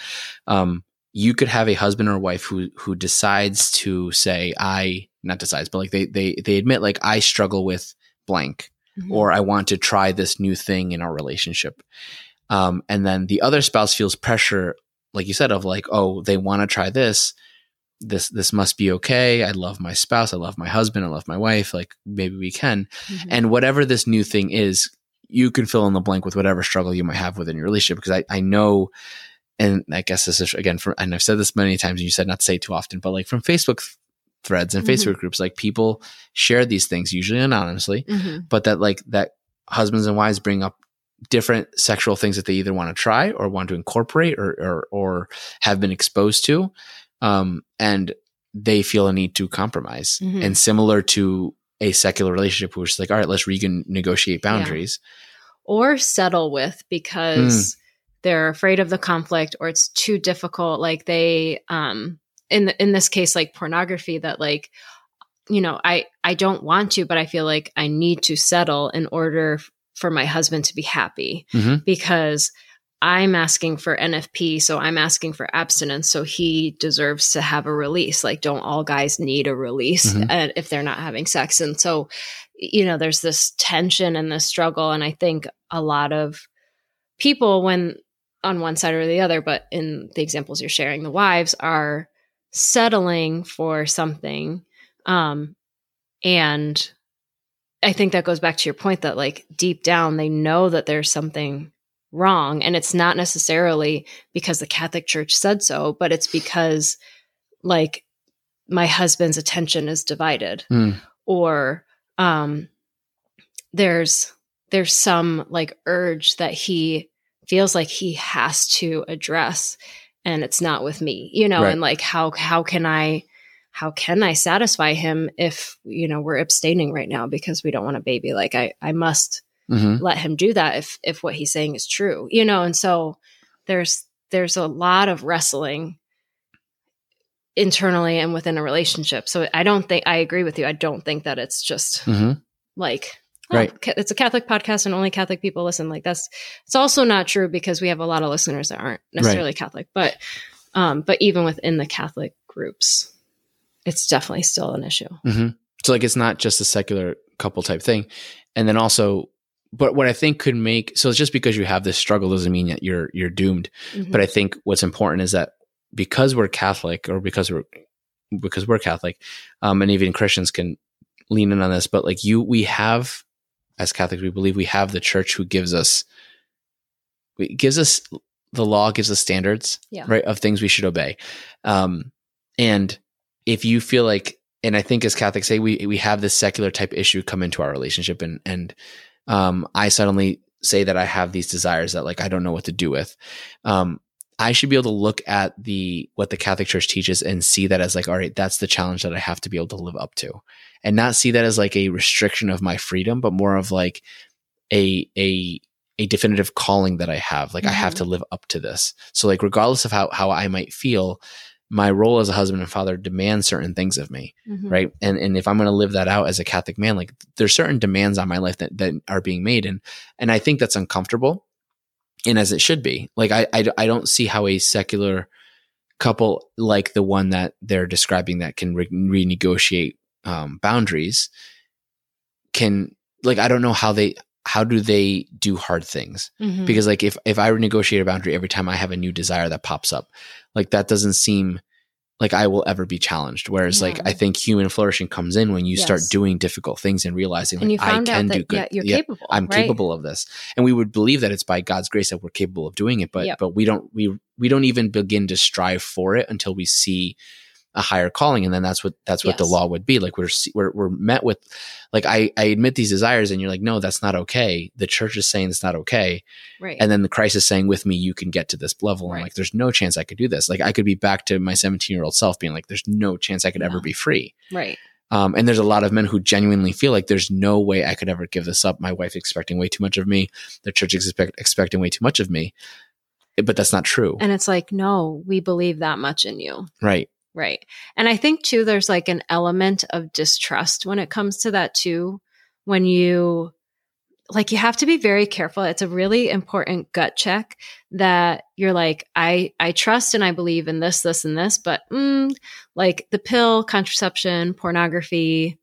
A: Um, you could have a husband or wife who who decides to say I not decides, but like they they they admit like I struggle with blank
B: Mhm.
A: or I want to try this new thing in our relationship. Um, and then the other spouse feels pressure, like you said, of like, oh, they want to try this. This this must be okay. I love my spouse. I love my husband. I love my wife. Like maybe we can.
B: Mhm.
A: And whatever this new thing is, you can fill in the blank with whatever struggle you might have within your relationship. Because I, I know, and I guess this is again from, and I've said this many times, and you said not to say too often, but like from Facebook threads and
B: Mhm.
A: Facebook groups, like people share these things usually anonymously,
B: Mhm.
A: but that like that husbands and wives bring up different sexual things that they either want to try or want to incorporate or or, or have been exposed to, um, and they feel a need to compromise.
B: Mhm.
A: And similar to a secular relationship, which is like, all right, let's renegotiate boundaries.
B: or settle with because
A: Hmm.
B: they're afraid of the conflict or it's too difficult like they um in the, in this case like pornography that like you know i i don't want to but i feel like i need to settle in order f- for my husband to be happy
A: Mhm.
B: because i'm asking for nfp so i'm asking for abstinence so he deserves to have a release like don't all guys need a release
A: Mhm.
B: uh, if they're not having sex and so you know there's this tension and this struggle and i think a lot of people when on one side or the other but in the examples you're sharing the wives are settling for something um and i think that goes back to your point that like deep down they know that there's something wrong and it's not necessarily because the catholic church said so but it's because like my husband's attention is divided
A: Mm.
B: or um there's there's some like urge that he feels like he has to address and it's not with me you know
A: Right.
B: and like how how can i how can i satisfy him if you know we're abstaining right now because we don't want a baby like i i must
A: Mhm.
B: let him do that if if what he's saying is true you know? And so there's there's a lot of wrestling internally and within a relationship. So i don't think i agree with you. I don't think that it's just
A: Mhm.
B: like oh,
A: Right.
B: it's a catholic podcast and only catholic people listen. Like that's it's also not true because we have a lot of listeners that aren't necessarily catholic but um but even within the catholic groups it's definitely still an issue.
A: Hmm So like it's not just a secular couple type thing, and then also, but what I think could make so it's just because you have this struggle doesn't mean that you're you're doomed.
B: Mhm.
A: But I think what's important is that because we're Catholic or because we're because we're Catholic, um, and even Christians can lean in on this. But like you, we have as Catholics, we believe we have the church who gives us, gives us the law, gives us standards,
B: Yeah.
A: right, of things we should obey. Um, and if you feel like, and I think as Catholics, say we we have this secular type issue come into our relationship, and and um, I suddenly say that I have these desires that like I don't know what to do with. Um, I should be able to look at the what the Catholic Church teaches and see that as like, all right, that's the challenge that I have to be able to live up to, and not see that as like a restriction of my freedom, but more of like a a a definitive calling that I have. Like I have to live up to this. So like regardless of how how I might feel, my role as a husband and father demands certain things of me
B: Mhm.
A: right? And and if i'm going to live that out as a catholic man like there's certain demands on my life that, that are being made. And and i think that's uncomfortable and as it should be. Like i i, I don't see how a secular couple like the one that they're describing that can re- renegotiate um, boundaries can like i don't know how they how do they do hard things
B: Mhm.
A: because like if if I renegotiate a boundary every time I have a new desire that pops up, like that doesn't seem like I will ever be challenged. Whereas like I think human flourishing comes in when you start doing difficult things and realizing
B: and
A: like I can
B: out
A: do
B: that
A: good.
B: yeah, you're
A: Yeah,
B: capable.
A: I'm
B: right?
A: capable of this, and we would believe that it's by God's grace that we're capable of doing it. But
B: Yep.
A: but we don't we we don't even begin to strive for it until we see a higher calling, and then that's what that's what the law would be. Like we're we're we're met with like I I admit these desires, and you're like, no, that's not okay. The church is saying it's not okay
B: Right.
A: and then the Christ is saying with me you can get to this level and
B: Right.
A: like there's no chance i could do this like i could be back to my 17 year old self being like there's no chance i could ever be free
B: right.
A: um, and there's a lot of men who genuinely feel like there's no way i could ever give this up my wife expecting way too much of me the church expect, expecting way too much of me but that's not true
B: And it's like, no, we believe that much in you.
A: right
B: Right. And I think too, there's like an element of distrust when it comes to that too. When you, like, you have to be very careful. It's a really important gut check that you're like, I, I trust and I believe in this, this, and this, but mm, like the pill, contraception, pornography,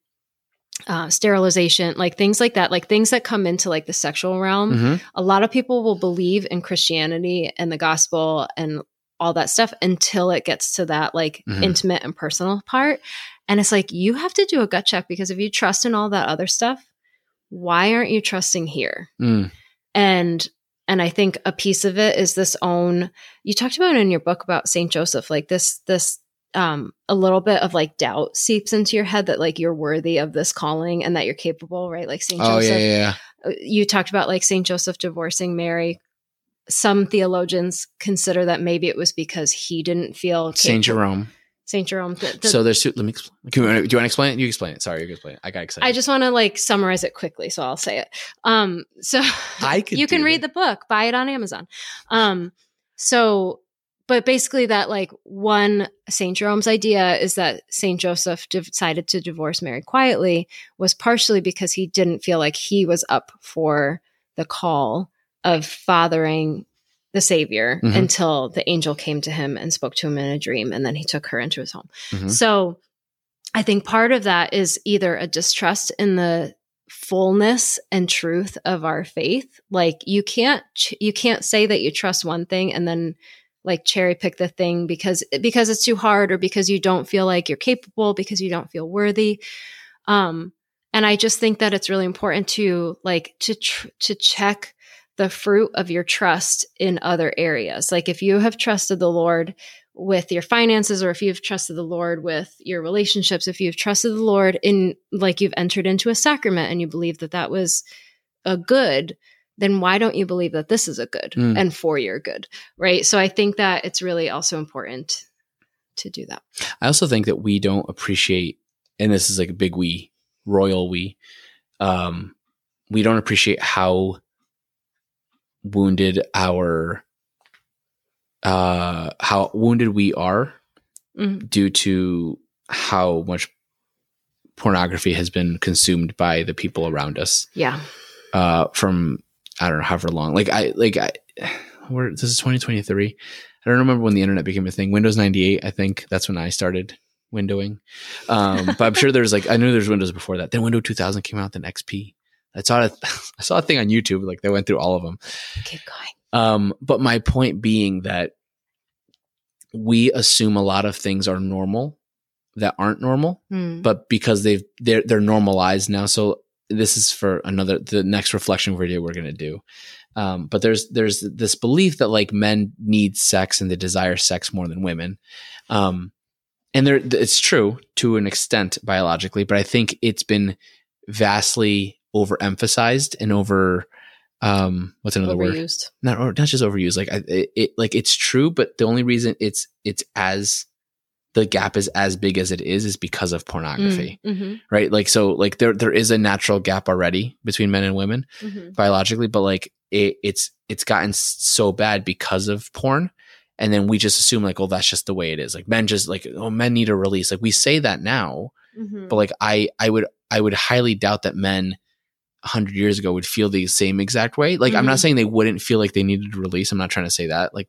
B: uh, sterilization, like things like that, like things that come into like the sexual realm
A: Mhm.
B: a lot of people will believe in Christianity and the gospel and all that stuff until it gets to that like
A: Mhm.
B: intimate and personal part. And it's like you have to do a gut check because if you trust in all that other stuff, why aren't you trusting here?
A: Mm.
B: And and I think a piece of it is this own you talked about in your book about Saint Joseph, like this this um a little bit of like doubt seeps into your head that like you're worthy of this calling and that you're capable, right? Like Saint
A: oh
B: Joseph
A: yeah yeah,
B: uh, you talked about like St. Joseph divorcing Mary. Some theologians consider that maybe it was because he didn't feel
A: saint
B: capable-
A: jerome
B: Saint Jerome. the- the-
A: so there's two let me explain. do you want to explain it you explain it sorry you explain it i got excited
B: I just want to like summarize it quickly, so I'll say it. Um, so
A: I could
B: you can read
A: that.
B: the book, buy it on Amazon. Um, so, but basically, that like one Saint Jerome's idea is that Saint Joseph decided to divorce Mary quietly was partially because he didn't feel like he was up for the call of fathering the Savior
A: Mhm.
B: until the angel came to him and spoke to him in a dream, and then he took her into his home.
A: Mhm.
B: So I think part of that is either a distrust in the fullness and truth of our faith. Like you can't you can't say that you trust one thing and then like cherry pick the thing because because it's too hard or because you don't feel like you're capable because you don't feel worthy. Um and I just think that it's really important to like to tr- to check the fruit of your trust in other areas. Like if you have trusted the Lord with your finances or if you've trusted the Lord with your relationships, if you've trusted the Lord in like you've entered into a sacrament and you believe that that was a good, then why don't you believe that this is a good
A: Mm.
B: and for your good? Right? So I think that it's really also important to do that.
A: I also think that we don't appreciate, and this is like a big we, royal we, um, we don't appreciate how wounded our, uh, how wounded we are
B: Mhm.
A: due to how much pornography has been consumed by the people around us,
B: Yeah.
A: uh, from I don't know however long. Like I, like I, where this is 2023. I don't remember when the internet became a thing. Windows 98, I think that's when I started windowing. Um, but I'm sure there's like I knew there's Windows before that. Then Windows 2000 came out, then XP. I saw a, I saw a thing on YouTube like they went through all of them.
B: Keep going.
A: Um, but my point being that we assume a lot of things are normal that aren't normal,
B: Mm.
A: but because they've they're they're normalized now. So this is for another the next reflection video we're gonna do. Um, but there's there's this belief that like men need sex and they desire sex more than women. Um, and there it's true to an extent biologically, but I think it's been vastly overemphasized and over um what's another word?
B: Overused.
A: Not or not just overused. Like I, it, it like it's true, but the only reason it's it's as the gap is as big as it is is because of pornography,
B: Mm-hmm.
A: right? Like so like there there is a natural gap already between men and women
B: Mm-hmm.
A: biologically, but like it, it's it's gotten so bad because of porn. And then we just assume like, oh, that's just the way it is. Like men just like, oh, men need a release. Like we say that now,
B: Mm-hmm.
A: but like I I would I would highly doubt that men a hundred years ago would feel the same exact way. Like I'm not
B: Mhm.
A: saying they wouldn't feel like they needed a release. I'm not trying to say that. Like,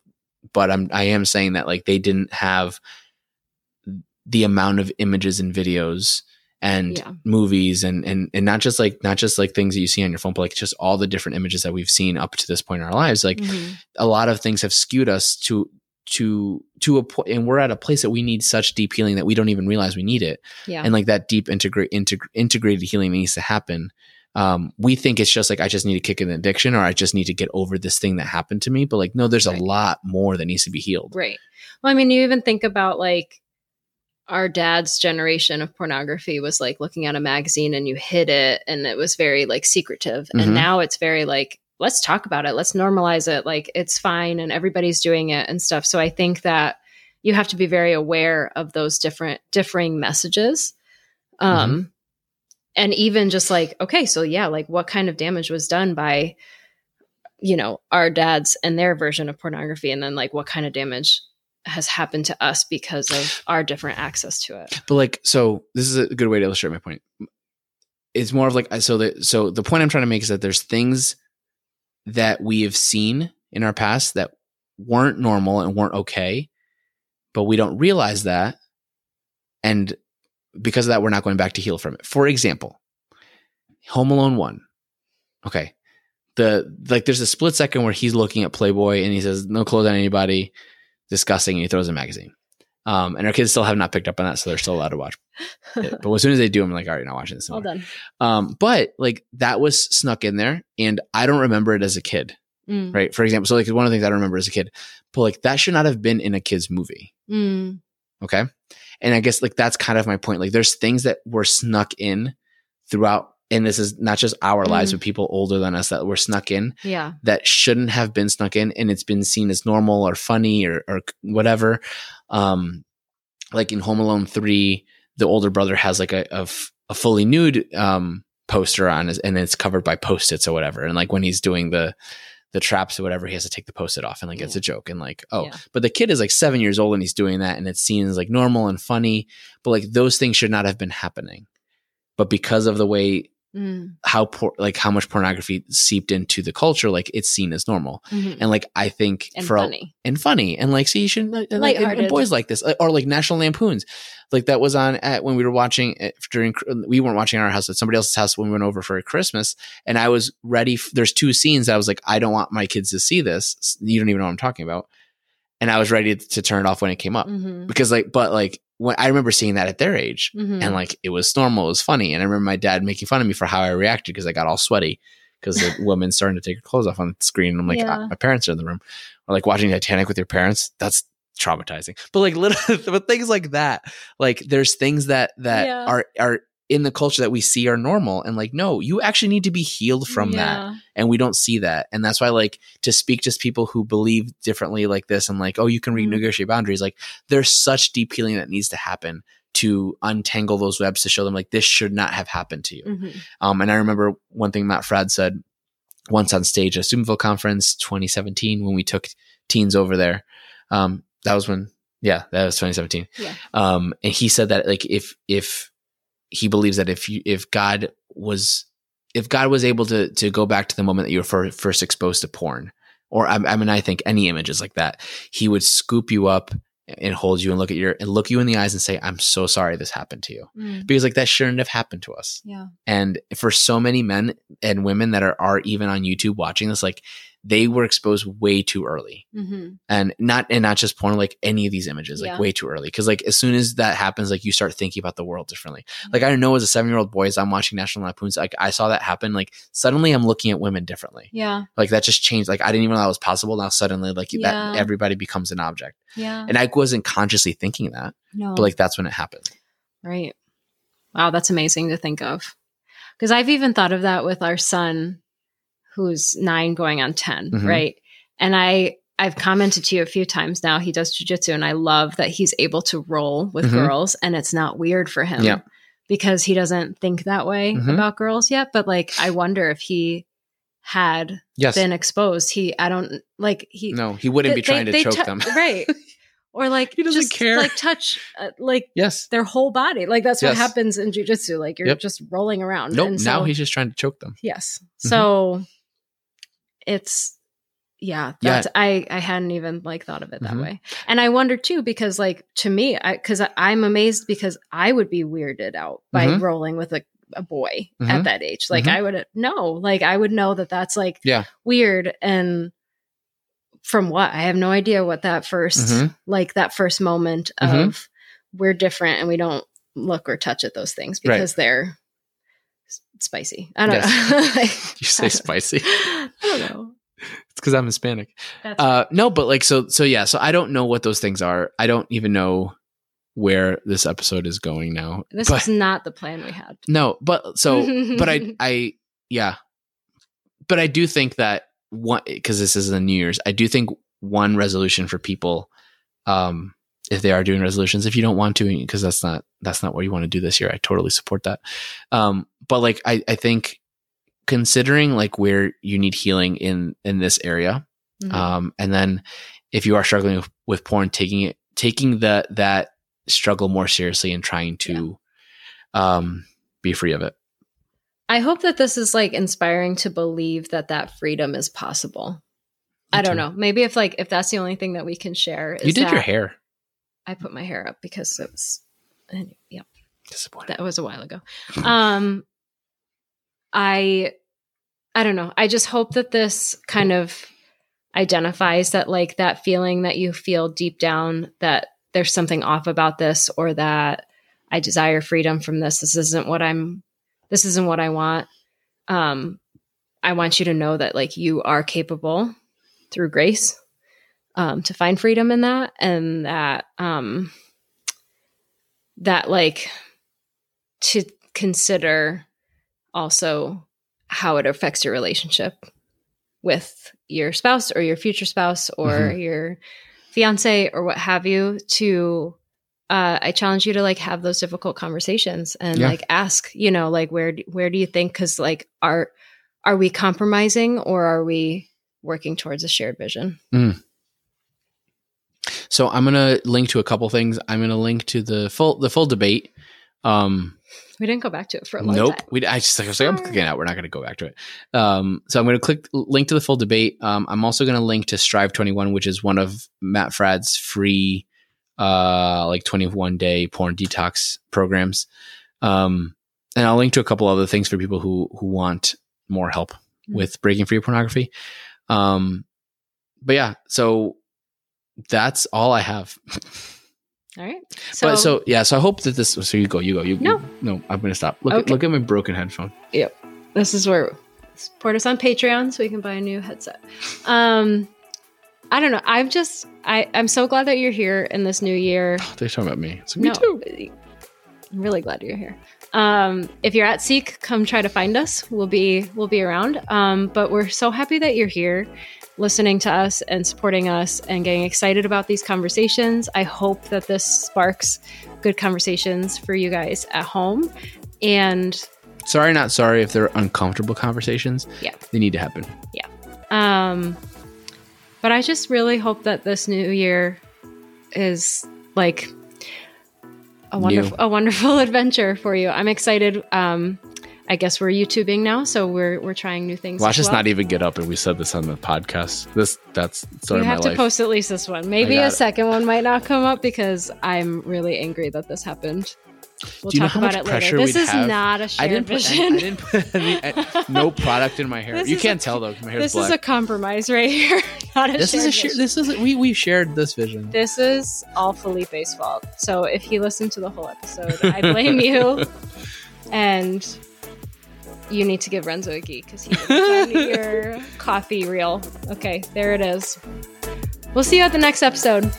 A: but I'm I am saying that like they didn't have the amount of images and videos and
B: Yeah.
A: movies and and and not just like not just like things that you see on your phone, but like just all the different images that we've seen up to this point in our lives. Like
B: Mhm.
A: a lot of things have skewed us to to to a point and we're at a place that we need such deep healing that we don't even realize we need it
B: yeah.
A: and like that deep integrate integ- integrated healing needs to happen um we think it's just like i just need to kick an addiction or i just need to get over this thing that happened to me but like no there's
B: Right.
A: a lot more that needs to be healed
B: Right. Well, I mean, you even think about like our dad's generation of pornography was like looking at a magazine and you hid it and it was very like secretive.
A: Mhm.
B: And now it's very like, let's talk about it. Let's normalize it. Like it's fine and everybody's doing it and stuff. So I think that you have to be very aware of those different differing messages. Um and even just like, okay, so yeah, like what kind of damage was done by you know, our dads and their version of pornography, and then like what kind of damage has happened to us because of our different access to it.
A: but like so this is a good way to illustrate my point. It's more of like so the so the point i'm trying to make is that there's things that we have seen in our past that weren't normal and weren't okay but we don't realize that. And because of that we're not going back to heal from it for example home alone 1 okay the like there's a split second where he's looking at playboy and he says no clothes on anybody disgusting and he throws a magazine um, and our kids still have not picked up on that, so they're still allowed to watch it. But as soon as they do, I'm like, all right, not watching this
B: Well
A: anymore.
B: done.
A: Um, but like that was snuck in there, and I don't remember it as a kid,
B: Mm.
A: right? For example, so like one of the things I don't remember as a kid, but like that should not have been in a kid's movie,
B: Mm.
A: Okay? And I guess like that's kind of my point. Like there's things that were snuck in throughout, and this is not just our lives,
B: Mm.
A: but people older than us that were snuck in
B: Yeah.
A: that shouldn't have been snuck in and it's been seen as normal or funny or, or whatever. Um, like in Home Alone 3, the older brother has like a, a, f- a fully nude, um, poster on his, and it's covered by post-its or whatever. And like when he's doing the, the traps or whatever, he has to take the post-it off and like it's a mm. joke. And like, oh,
B: Yeah.
A: but the kid is like seven years old and he's doing that and it seems like normal and funny, but like those things should not have been happening. But because of the way
B: Mm.
A: how por- like how much pornography seeped into the culture, like it's seen as normal.
B: Mhm.
A: And like I think
B: And
A: for a- and funny and like see you should like, and, and- boys like this or like National Lampoons, like that was on at when we were watching it during we weren't watching at our house at somebody else's house when we went over for Christmas, and I was ready. f- there's two scenes I was like, I don't want my kids to see this. You don't even know what I'm talking about, and I was ready to turn it off when it came up
B: Mhm.
A: because like, but like when I remember seeing that at their age,
B: Mhm.
A: and like it was normal, it was funny. And I remember my dad making fun of me for how I reacted because I got all sweaty because the woman starting to take her clothes off on the screen. And I'm like,
B: Yeah.
A: "Ah, my parents are in the room. Or like watching Titanic with your parents. That's traumatizing. But like little, but things like that, like there's things that that
B: Yeah.
A: are are in the culture that we see are normal, and like no, you actually need to be healed from that. And we don't see that. And that's why like to speak to people who believe differently like this and like oh you can
B: Mhm.
A: renegotiate boundaries like there's such deep healing that needs to happen to untangle those webs to show them like this should not have happened to you.
B: Mhm.
A: um and i remember one thing matt Fradd said once on stage at Steubenville conference 2017 when we took teens over there. Um that was when yeah that was 2017
B: Yeah.
A: um and he said that like if if he believes that if you if god was if God was able to to go back to the moment that you were fir- first exposed to porn, or I, I mean, I think any images like that, He would scoop you up and hold you and look at your and look you in the eyes and say, "I'm so sorry this happened to you,"
B: Mm.
A: because like that shouldn't have happened to us.
B: Yeah.
A: And for so many men and women that are are even on YouTube watching this, like they were exposed way too early
B: hmm
A: and not and not just porn like any of these images like
B: Yeah.
A: way too early because like as soon as that happens like you start thinking about the world differently
B: Mm-hmm.
A: like i know as a seven year old boy as i'm watching national lampoons like i saw that happen like suddenly i'm looking at women differently
B: Yeah.
A: like that just changed like i didn't even know that was possible now suddenly like
B: Yeah.
A: that everybody becomes an object
B: Yeah.
A: and i wasn't consciously thinking that
B: no.
A: but like that's when it happened
B: Right. Wow, that's amazing to think of. Because I've even thought of that with our son, who's nine going on 10,
A: Mhm.
B: right? And I, I've commented to you a few times now. He does jujitsu, and I love that he's able to roll with
A: Mhm.
B: girls, and it's not weird for him
A: Yeah.
B: because he doesn't think that way
A: Mhm.
B: about girls yet. But like, I wonder if he had
A: yes
B: been exposed. He, I don't like he.
A: no he wouldn't be
B: they-
A: trying to
B: they
A: choke
B: tou-
A: them
B: right? Or like
A: He doesn't
B: just
A: care.
B: like touch, uh, like
A: yes
B: their whole body. Like that's what happens in jujitsu. Like you're
A: Yep.
B: just rolling around.
A: nope
B: And
A: now
B: so-
A: he's just trying to choke them
B: yes. So it's yeah.
A: Yeah.
B: I I hadn't even like thought of it that
A: Mhm.
B: way. And I wonder too because like to me, I because I'm amazed because I would be weirded out by
A: Mhm.
B: rolling with a a boy
A: Mhm.
B: at that age. Like
A: Mhm.
B: I would know. Like I would know that that's like
A: Yeah.
B: weird and. From what I have no idea what that 1st
A: Mhm.
B: like that first moment of
A: Mhm.
B: we're different and we don't look or touch at those things
A: Right.
B: because they're s- spicy. I don't
A: Yes.
B: know.
A: You say spicy
B: I don't know.
A: it's because i'm hispanic Uh, no, but like so so yeah. So I don't know what those things are. I don't even know where this episode is going now.
B: this
A: but,
B: is not the plan we had.
A: no, but so but I I yeah, but I do think that one because this is the New Year's. I do think one resolution for people, um, if they are doing resolutions, if you don't want to, because that's not that's not what you want to do this year. I totally support that. Um, but like I I think considering like where you need healing in in this area
B: Mhm.
A: um, and then if you are struggling with, with porn taking it taking the that struggle more seriously and trying to um, be free of it
B: I hope that this is like inspiring to believe that that freedom is possible. I don't
A: too.
B: know. Maybe if like if that's the only thing that we can share. Is
A: you did your hair
B: I put my hair up because it was. and- Yeah,
A: disappointed
B: that was a while ago. Um, I, I don't know. I just hope that this kind of identifies that like that feeling that you feel deep down that there's something off about this or that I desire freedom from this. This isn't what I'm this isn't what I want. Um I want you to know that like you are capable through grace um to find freedom in that and that um that like to consider also how it affects your relationship with your spouse or your future spouse or
A: Mhm.
B: your fiance or what have you to uh, I challenge you to like have those difficult conversations and
A: Yeah.
B: like ask, you know, like where where do you think cuz like are are we compromising or are we working towards a shared vision?
A: So i'm gonna link to a couple things. I'm gonna link to the full the full debate. Um
B: We didn't go back to it for a long
A: nope.
B: time.
A: we i just I was like i'm clicking out. We're not gonna go back to it. Um so i'm gonna click link to the full debate. Um i'm also gonna link to strive 21 which is one of matt Fradd's free uh like 21 day porn detox programs. Um and i'll link to a couple other things for people who who want more help
B: Mm.
A: with breaking free pornography. Um but yeah so that's all i have
B: All right. So,
A: but so yeah so i hope that this so you go you go you
B: No.
A: no i'm gonna stop look at,
B: Okay.
A: look at my broken headphone Yep.
B: this is where support us on Patreon so we can buy a new headset. Um I don't know. I'm just I I'm so glad that you're here in this new year.
A: they're talking about me so me
B: No,
A: too
B: I'm really glad you're here. Um, if you're at Seek, come try to find us. We'll be we'll be around. Um, but we're so happy that you're here, listening to us and supporting us and getting excited about these conversations. I hope that this sparks good conversations for you guys at home. And
A: sorry not sorry if they're uncomfortable conversations
B: Yeah.
A: they need to happen Yeah.
B: Um, but I just really hope that this new year is like a wonderful, a wonderful adventure for you. I'm excited. Um, I guess we're YouTubing now, so we're we're trying new things.
A: watch
B: as
A: us not even get up and we said this on the podcast this that's story
B: You
A: of my
B: have to
A: life
B: post at least this one. Maybe a
A: it.
B: second one might not come up because I'm really angry that this happened. We'll
A: you
B: talk about it later. This is
A: have?
B: not a shared
A: didn't put.
B: Vision.
A: I didn't put any, I- no product in my hair.
B: This
A: you can't
B: a-
A: tell though. My hair's
B: this
A: black.
B: is a compromise right here. not a
A: this is a share.
B: vision.
A: This is a, we we shared this vision.
B: This is all Felipe's fault. So if he listened to the whole episode, I blame you. And you need to give Renzo a geek because he your coffee reel. Okay, there it is. We'll see you at the next episode.